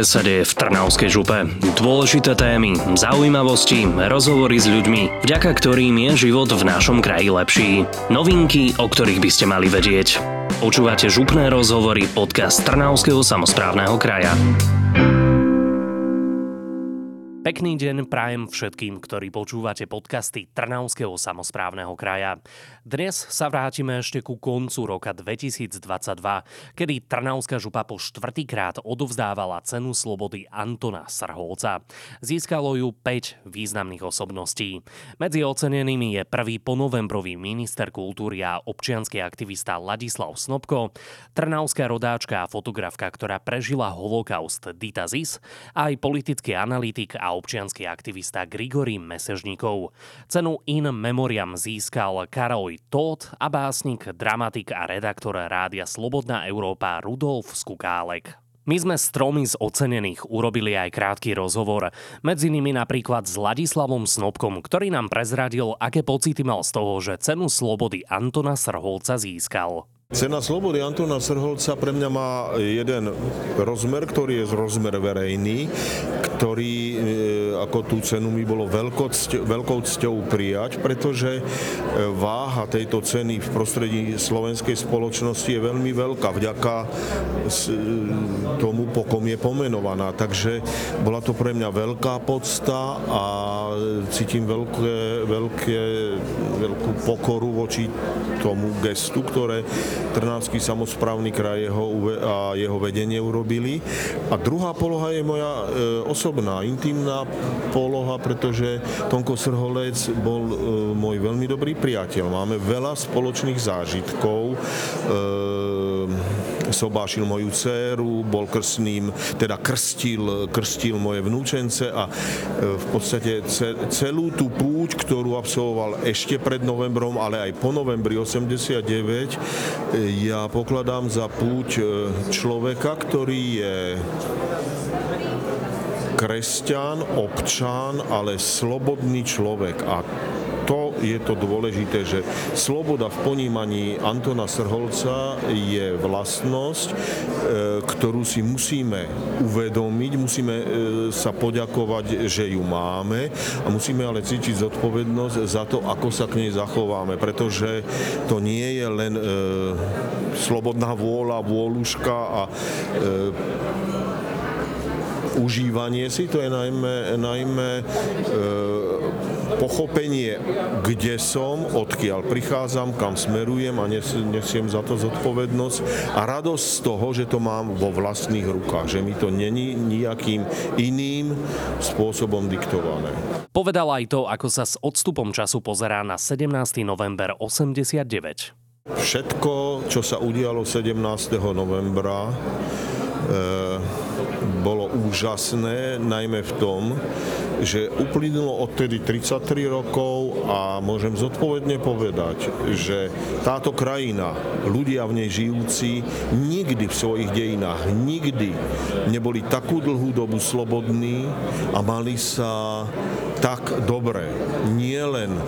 ktoré sa deje v Trnavskej župe. Dôležité témy, zaujímavosti, rozhovory s ľuďmi, vďaka ktorým je život v našom kraji lepší. Novinky, o ktorých by ste mali vedieť. Počúvate župné rozhovory podcast Trnavského samozprávneho kraja. Pekný deň prajem všetkým, ktorí počúvate podcasty Trnavského samozprávneho kraja. Dnes sa vrátime ešte ku koncu roka 2022, kedy Trnavská župa po štvrtýkrát odovzdávala cenu slobody Antona Srholca. Získalo ju 5 významných osobností. Medzi ocenenými je prvý ponovembrový minister kultúry a občianský aktivista Ladislav Snobko, trnavská rodáčka a fotografka, ktorá prežila holokaust Dita Zis, aj politický analytik a občianský aktivista Grigory Mesežníkov. Cenu In Memoriam získal Karol Todt a básnik, dramatik a redaktor rádia Slobodná Európa Rudolf Skukálek. My sme s tromi z ocenených urobili aj krátky rozhovor. Medzi nimi napríklad s Ladislavom Snobkom, ktorý nám prezradil, aké pocity mal z toho, že cenu slobody Antona Srholca získal. Cena slobody Antona Srholca pre mňa má jeden rozmer, ktorý je rozmer verejný, ktorý e, ako tú cenu mi bolo veľkou cťou prijať, pretože e, váha tejto ceny v prostredí slovenskej spoločnosti je veľmi veľká vďaka e, tomu, po kom je pomenovaná. Takže bola to pre mňa veľká podsta a cítim veľké, veľké, veľkú pokoru voči tomu gestu, ktoré Trnavský samozprávny kraj jeho, a jeho vedenie urobili. A druhá poloha je moja e, osobná, intimná poloha, pretože Tonko Srholec bol e, môj veľmi dobrý priateľ. Máme veľa spoločných zážitkov. Sobášil moju dceru, bol krstným, teda krstil, krstil moje vnúčence a e, v podstate celú tú púť, ktorú absolvoval ešte pred novembrom, ale aj po novembri 89, e, ja pokladám za púť e, človeka, ktorý je kresťan, občan, ale slobodný človek. A je to dôležité, že sloboda v ponímaní Antona Srholca je vlastnosť, e, ktorú si musíme uvedomiť, musíme e, sa poďakovať, že ju máme a musíme ale cítiť zodpovednosť za to, ako sa k nej zachováme, pretože to nie je len e, slobodná vôľa, vôľuška a užívanie si, to je najmä, najmä pochopenie, kde som, odkiaľ prichádzam, kam smerujem a nesiem za to zodpovednosť a radosť z toho, že to mám vo vlastných rukách, že mi to není nejakým iným spôsobom diktované. Povedal aj to, ako sa s odstupom času pozerá na 17. november 89. Všetko, čo sa udialo 17. novembra, e, bolo úžasné, najmä v tom, že uplynulo odtedy 33 rokov a môžem zodpovedne povedať, že táto krajina, ľudia v nej žijúci, nikdy v svojich dejinách, nikdy neboli takú dlhú dobu slobodní a mali sa tak dobre. Nie len e,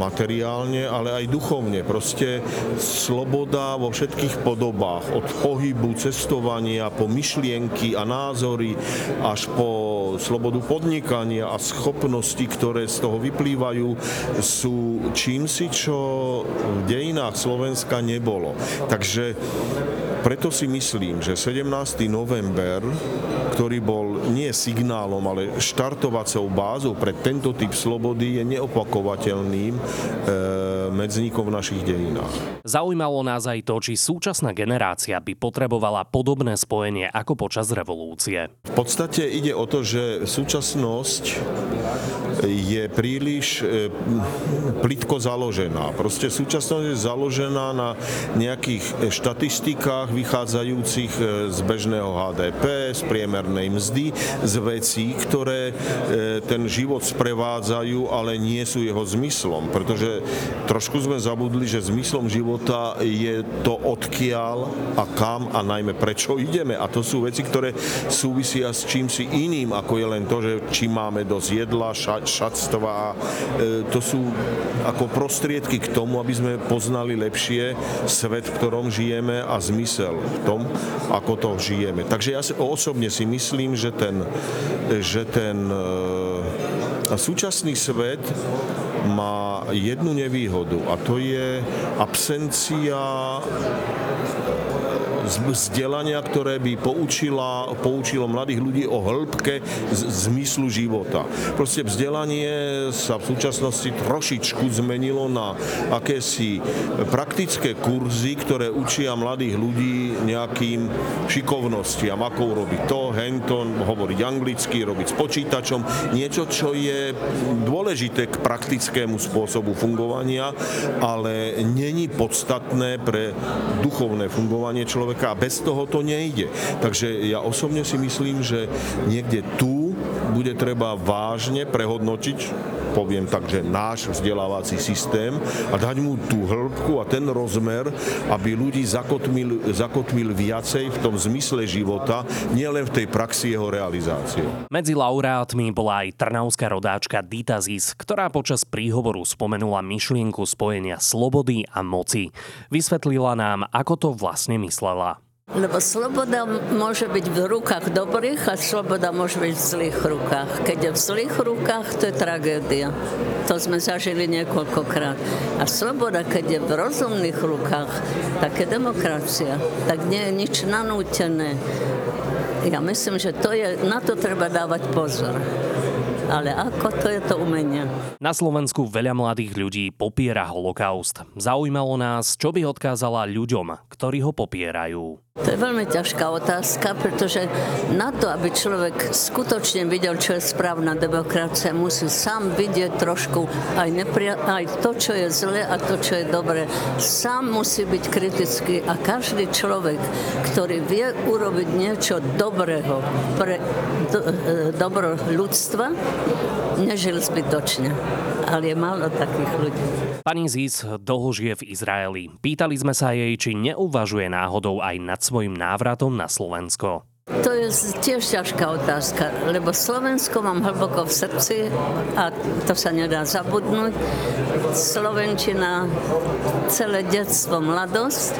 materiálne, ale aj duchovne. Proste sloboda vo všetkých podobách, od pohybu, cestovania, po myšlienky a názory, až po slobodu podnikania a schopnosti, ktoré z toho vyplývajú, sú čím si, čo v dejinách Slovenska nebolo. Takže preto si myslím, že 17. november, ktorý bol nie signálom, ale štartovacou bázou pre tento typ slobody, je neopakovateľným e, medzníkom v našich dejinách. Zaujímalo nás aj to, či súčasná generácia by potrebovala podobné spojenie ako počas revolúcie. V podstate ide o to, že súčasnosť je príliš e, plitko založená. Proste súčasnosť je založená na nejakých štatistikách, vychádzajúcich e, z bežného HDP, z priemernej mzdy, z vecí, ktoré e, ten život sprevádzajú, ale nie sú jeho zmyslom, pretože trošku trošku sme zabudli, že zmyslom života je to odkiaľ a kam a najmä prečo ideme. A to sú veci, ktoré súvisia s čím si iným, ako je len to, že či máme dosť jedla, ša, šatstva. E, to sú ako prostriedky k tomu, aby sme poznali lepšie svet, v ktorom žijeme a zmysel v tom, ako to žijeme. Takže ja osobne si myslím, že ten, že ten e, súčasný svet má jednu nevýhodu a to je absencia vzdelania, ktoré by poučila, poučilo mladých ľudí o hĺbke zmyslu života. Proste vzdelanie sa v súčasnosti trošičku zmenilo na akési praktické kurzy, ktoré učia mladých ľudí nejakým šikovnostiam, ako urobiť to, hento, hovoriť anglicky, robiť s počítačom, niečo, čo je dôležité k praktickému spôsobu fungovania, ale není podstatné pre duchovné fungovanie človeka človeka bez toho to nejde. Takže ja osobne si myslím, že niekde tu bude treba vážne prehodnotiť poviem tak, že náš vzdelávací systém a dať mu tú hĺbku a ten rozmer, aby ľudí zakotvil, zakotvil viacej v tom zmysle života, nielen v tej praxi jeho realizácie. Medzi laureátmi bola aj trnavská rodáčka Dita Zis, ktorá počas príhovoru spomenula myšlienku spojenia slobody a moci. Vysvetlila nám, ako to vlastne myslela. Lebo sloboda môže byť v rukách dobrých a sloboda môže byť v zlých rukách. Keď je v zlých rukách, to je tragédia. To sme zažili niekoľkokrát. A sloboda, keď je v rozumných rukách, tak je demokracia. Tak nie je nič nanútené. Ja myslím, že to je, na to treba dávať pozor ale ako to je to umenie. Na Slovensku veľa mladých ľudí popiera holokaust. Zaujímalo nás, čo by odkázala ľuďom, ktorí ho popierajú. To je veľmi ťažká otázka, pretože na to, aby človek skutočne videl, čo je správna demokracia, musí sám vidieť trošku aj, nepria- aj to, čo je zlé a to, čo je dobré. Sám musí byť kritický a každý človek, ktorý vie urobiť niečo dobrého pre do- e, dobro ľudstva, nežil zbytočne ale je málo takých ľudí. Pani Zis dlho žije v Izraeli. Pýtali sme sa jej, či neuvažuje náhodou aj nad svojim návratom na Slovensko. To je tiež ťažká otázka, lebo Slovensko mám hlboko v srdci a to sa nedá zabudnúť. Slovenčina celé detstvo, mladosť,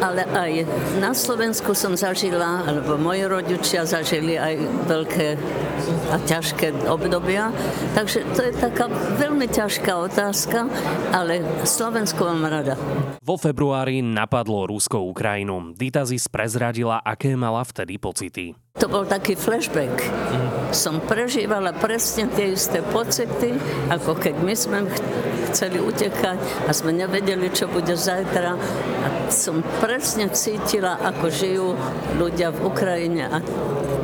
ale aj na Slovensku som zažila, alebo moji rodičia zažili aj veľké a ťažké obdobia. Takže to je taká veľmi ťažká otázka, ale Slovensko mám rada. Vo februári napadlo Rusko Ukrajinu. Ditazis prezradila, aké mala vtedy pocity. To bol taký flashback. Som prežívala presne tie isté pocity, ako keď my sme chceli utekať a sme nevedeli, čo bude zajtra. A som presne cítila, ako žijú ľudia v Ukrajine. A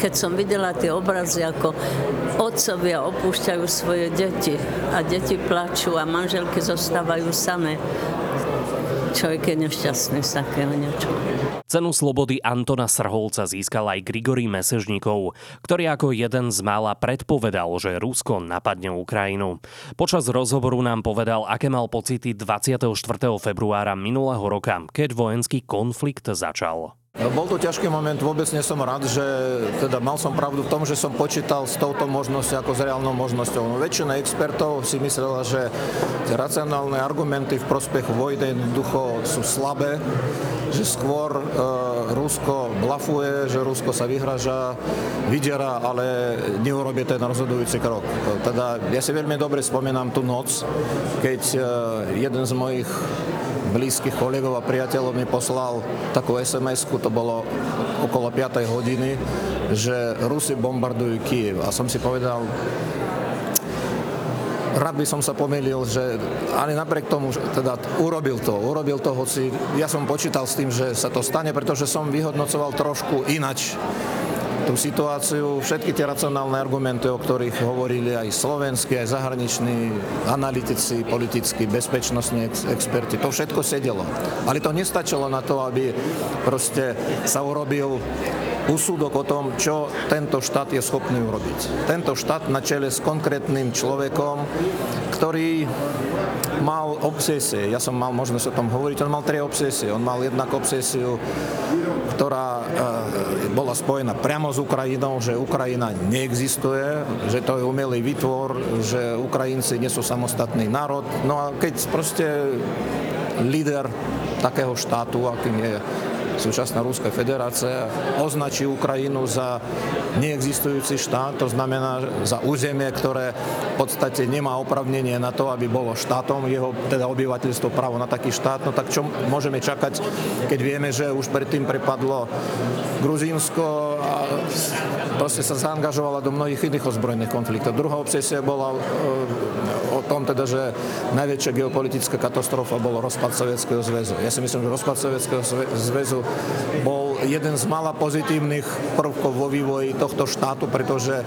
keď som videla tie obrazy, ako otcovia opúšťajú svoje deti a deti plačú a manželky zostávajú samé, človek je nešťastný z takého niečo. Cenu slobody Antona Srholca získal aj Grigory Mesežníkov, ktorý ako jeden z mála predpovedal, že Rusko napadne Ukrajinu. Počas rozhovoru nám povedal, aké mal pocity 24. februára minulého roka, keď vojenský konflikt začal. Bol to ťažký moment, vôbec nie som rád, že teda mal som pravdu v tom, že som počítal s touto možnosťou ako s reálnou možnosťou. No, väčšina expertov si myslela, že racionálne argumenty v prospech vojny jednoducho sú slabé, že skôr e, Rusko blafuje, že Rusko sa vyhraža, vydiera, ale neurobí ten rozhodujúci krok. Teda ja si veľmi dobre spomínam tú noc, keď e, jeden z mojich blízkych kolegov a priateľov mi poslal takú sms to bolo okolo 5. hodiny, že Rusi bombardujú Kiev. A som si povedal, rád by som sa pomýlil, že ale napriek tomu, teda urobil to, urobil to, hoci ja som počítal s tým, že sa to stane, pretože som vyhodnocoval trošku inač tú situáciu, všetky tie racionálne argumenty, o ktorých hovorili aj slovenskí, aj zahraniční analytici, politickí, bezpečnostní experti, to všetko sedelo. Ale to nestačilo na to, aby proste sa urobil úsudok o tom, čo tento štát je schopný urobiť. Tento štát na čele s konkrétnym človekom, ktorý mal obsesie. Ja som mal možnosť o tom hovoriť. On mal tri obsesie. On mal jednak obsesiu, ktorá e, bola spojená priamo s Ukrajinou, že Ukrajina neexistuje, že to je umelý vytvor, že Ukrajinci nie sú samostatný národ. No a keď proste líder takého štátu, akým je súčasná Ruská federácia označí Ukrajinu za neexistujúci štát, to znamená za územie, ktoré v podstate nemá opravnenie na to, aby bolo štátom, jeho teda obyvateľstvo právo na taký štát, no tak čo môžeme čakať, keď vieme, že už predtým prepadlo Gruzínsko a proste sa zaangažovala do mnohých iných ozbrojených konfliktov. Druhá obsesia bola e, o tom teda, že najväčšia geopolitická katastrofa bol rozpad Sovietskeho zväzu. Ja si myslím, že rozpad Sovietskeho zväzu bol jeden z mála pozitívnych prvkov vo vývoji tohto štátu, pretože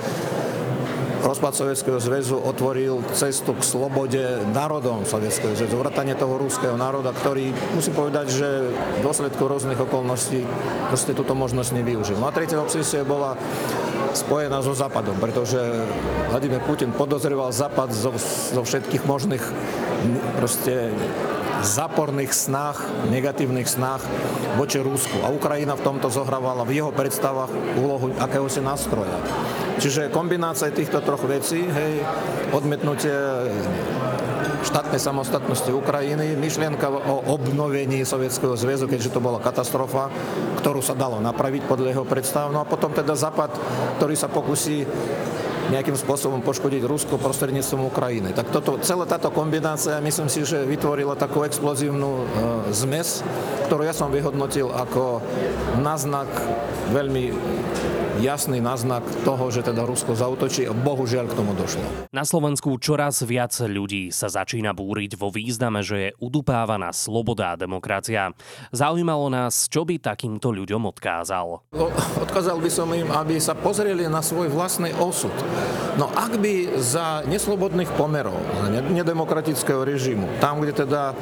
rozpad Sovietskeho zväzu otvoril cestu k slobode národom Sovietskeho zväzu, vrátanie toho rúského národa, ktorý, musím povedať, že v dôsledku rôznych okolností proste túto možnosť nevyužil. No a tretia obsesia bola spojená so Západom, pretože Vladimír Putin podozrieval Západ zo, zo všetkých možných proste záporných snách, negatívnych snách voči Rusku. A Ukrajina v tomto zohrávala v jeho predstavách úlohu akéhosi nástroja. Čiže kombinácia týchto troch vecí, hej, odmetnutie štátnej samostatnosti Ukrajiny, myšlienka o obnovení Sovietskeho zväzu, keďže to bola katastrofa, ktorú sa dalo napraviť podľa jeho predstav. No a potom teda Západ, ktorý sa pokusí nejakým spôsobom poškodiť Rusko prostredníctvom Ukrajiny. Tak toto, celá táto kombinácia, myslím si, že vytvorila takú explozívnu e, zmes, ktorú ja som vyhodnotil ako náznak veľmi jasný náznak toho, že teda Rusko zautočí bohužiaľ k tomu došlo. Na Slovensku čoraz viac ľudí sa začína búriť vo význame, že je udupávaná sloboda a demokracia. Zaujímalo nás, čo by takýmto ľuďom odkázal. Odkázal by som im, aby sa pozreli na svoj vlastný osud. No ak by za neslobodných pomerov, za nedemokratického režimu, tam, kde teda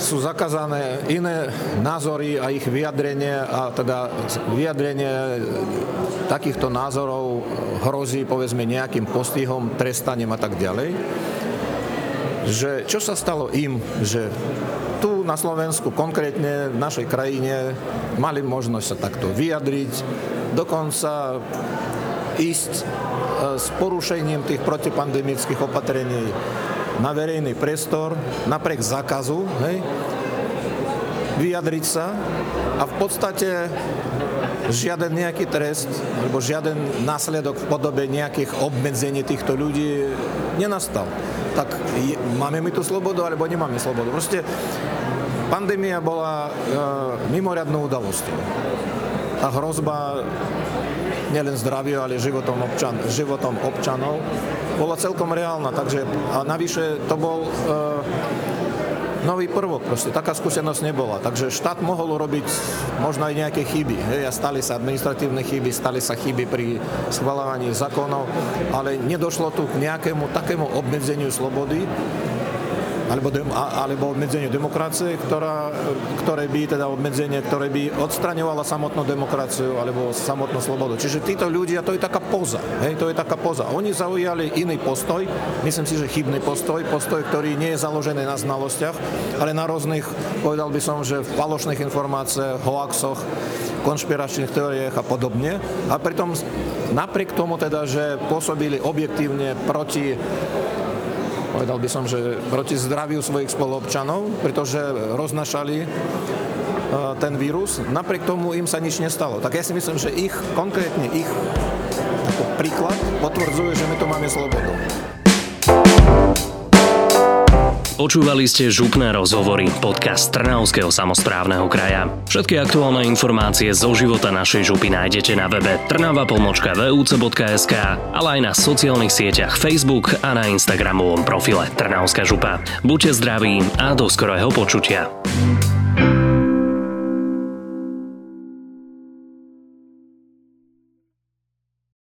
sú zakázané iné názory a ich vyjadrenie a teda vyjadrenie takýchto názorov hrozí povedzme nejakým postihom, trestaním a tak ďalej. Že čo sa stalo im, že tu na Slovensku, konkrétne v našej krajine, mali možnosť sa takto vyjadriť, dokonca ísť e, s porušením tých protipandemických opatrení na verejný priestor, napriek zákazu, hej, vyjadriť sa a v podstate žiaden nejaký trest alebo žiaden následok v podobe nejakých obmedzení týchto ľudí nenastal. Tak je, máme my tú slobodu alebo nemáme slobodu. Proste pandémia bola e, mimoriadnou udalosťou. Tá hrozba nielen zdraviu, ale životom, občan, životom občanov, bola celkom reálna. Takže, a navyše to bol e, nový prvok, proste taká skúsenosť nebola. Takže štát mohol urobiť možno aj nejaké chyby. Hej, a stali sa administratívne chyby, stali sa chyby pri schvalovaní zákonov, ale nedošlo tu k nejakému takému obmedzeniu slobody, alebo, alebo obmedzenie demokracie, ktorá, ktoré by, teda obmedzenie, ktoré by odstraňovala samotnú demokraciu alebo samotnú slobodu. Čiže títo ľudia, to je taká poza. Hej, to je taká poza. Oni zaujali iný postoj, myslím si, že chybný postoj, postoj, ktorý nie je založený na znalostiach, ale na rôznych, povedal by som, že v falošných informáciách, hoaxoch, konšpiračných teóriách a podobne. A pritom napriek tomu teda, že pôsobili objektívne proti povedal by som, že proti zdraviu svojich spoluobčanov, pretože roznašali e, ten vírus. Napriek tomu im sa nič nestalo. Tak ja si myslím, že ich, konkrétne ich príklad potvrdzuje, že my to máme slobodu. Počúvali ste župné rozhovory, podcast Trnavského samozprávneho kraja. Všetky aktuálne informácie zo života našej župy nájdete na webe trnava.vuc.sk, ale aj na sociálnych sieťach Facebook a na Instagramovom profile Trnavská župa. Buďte zdraví a do skorého počutia.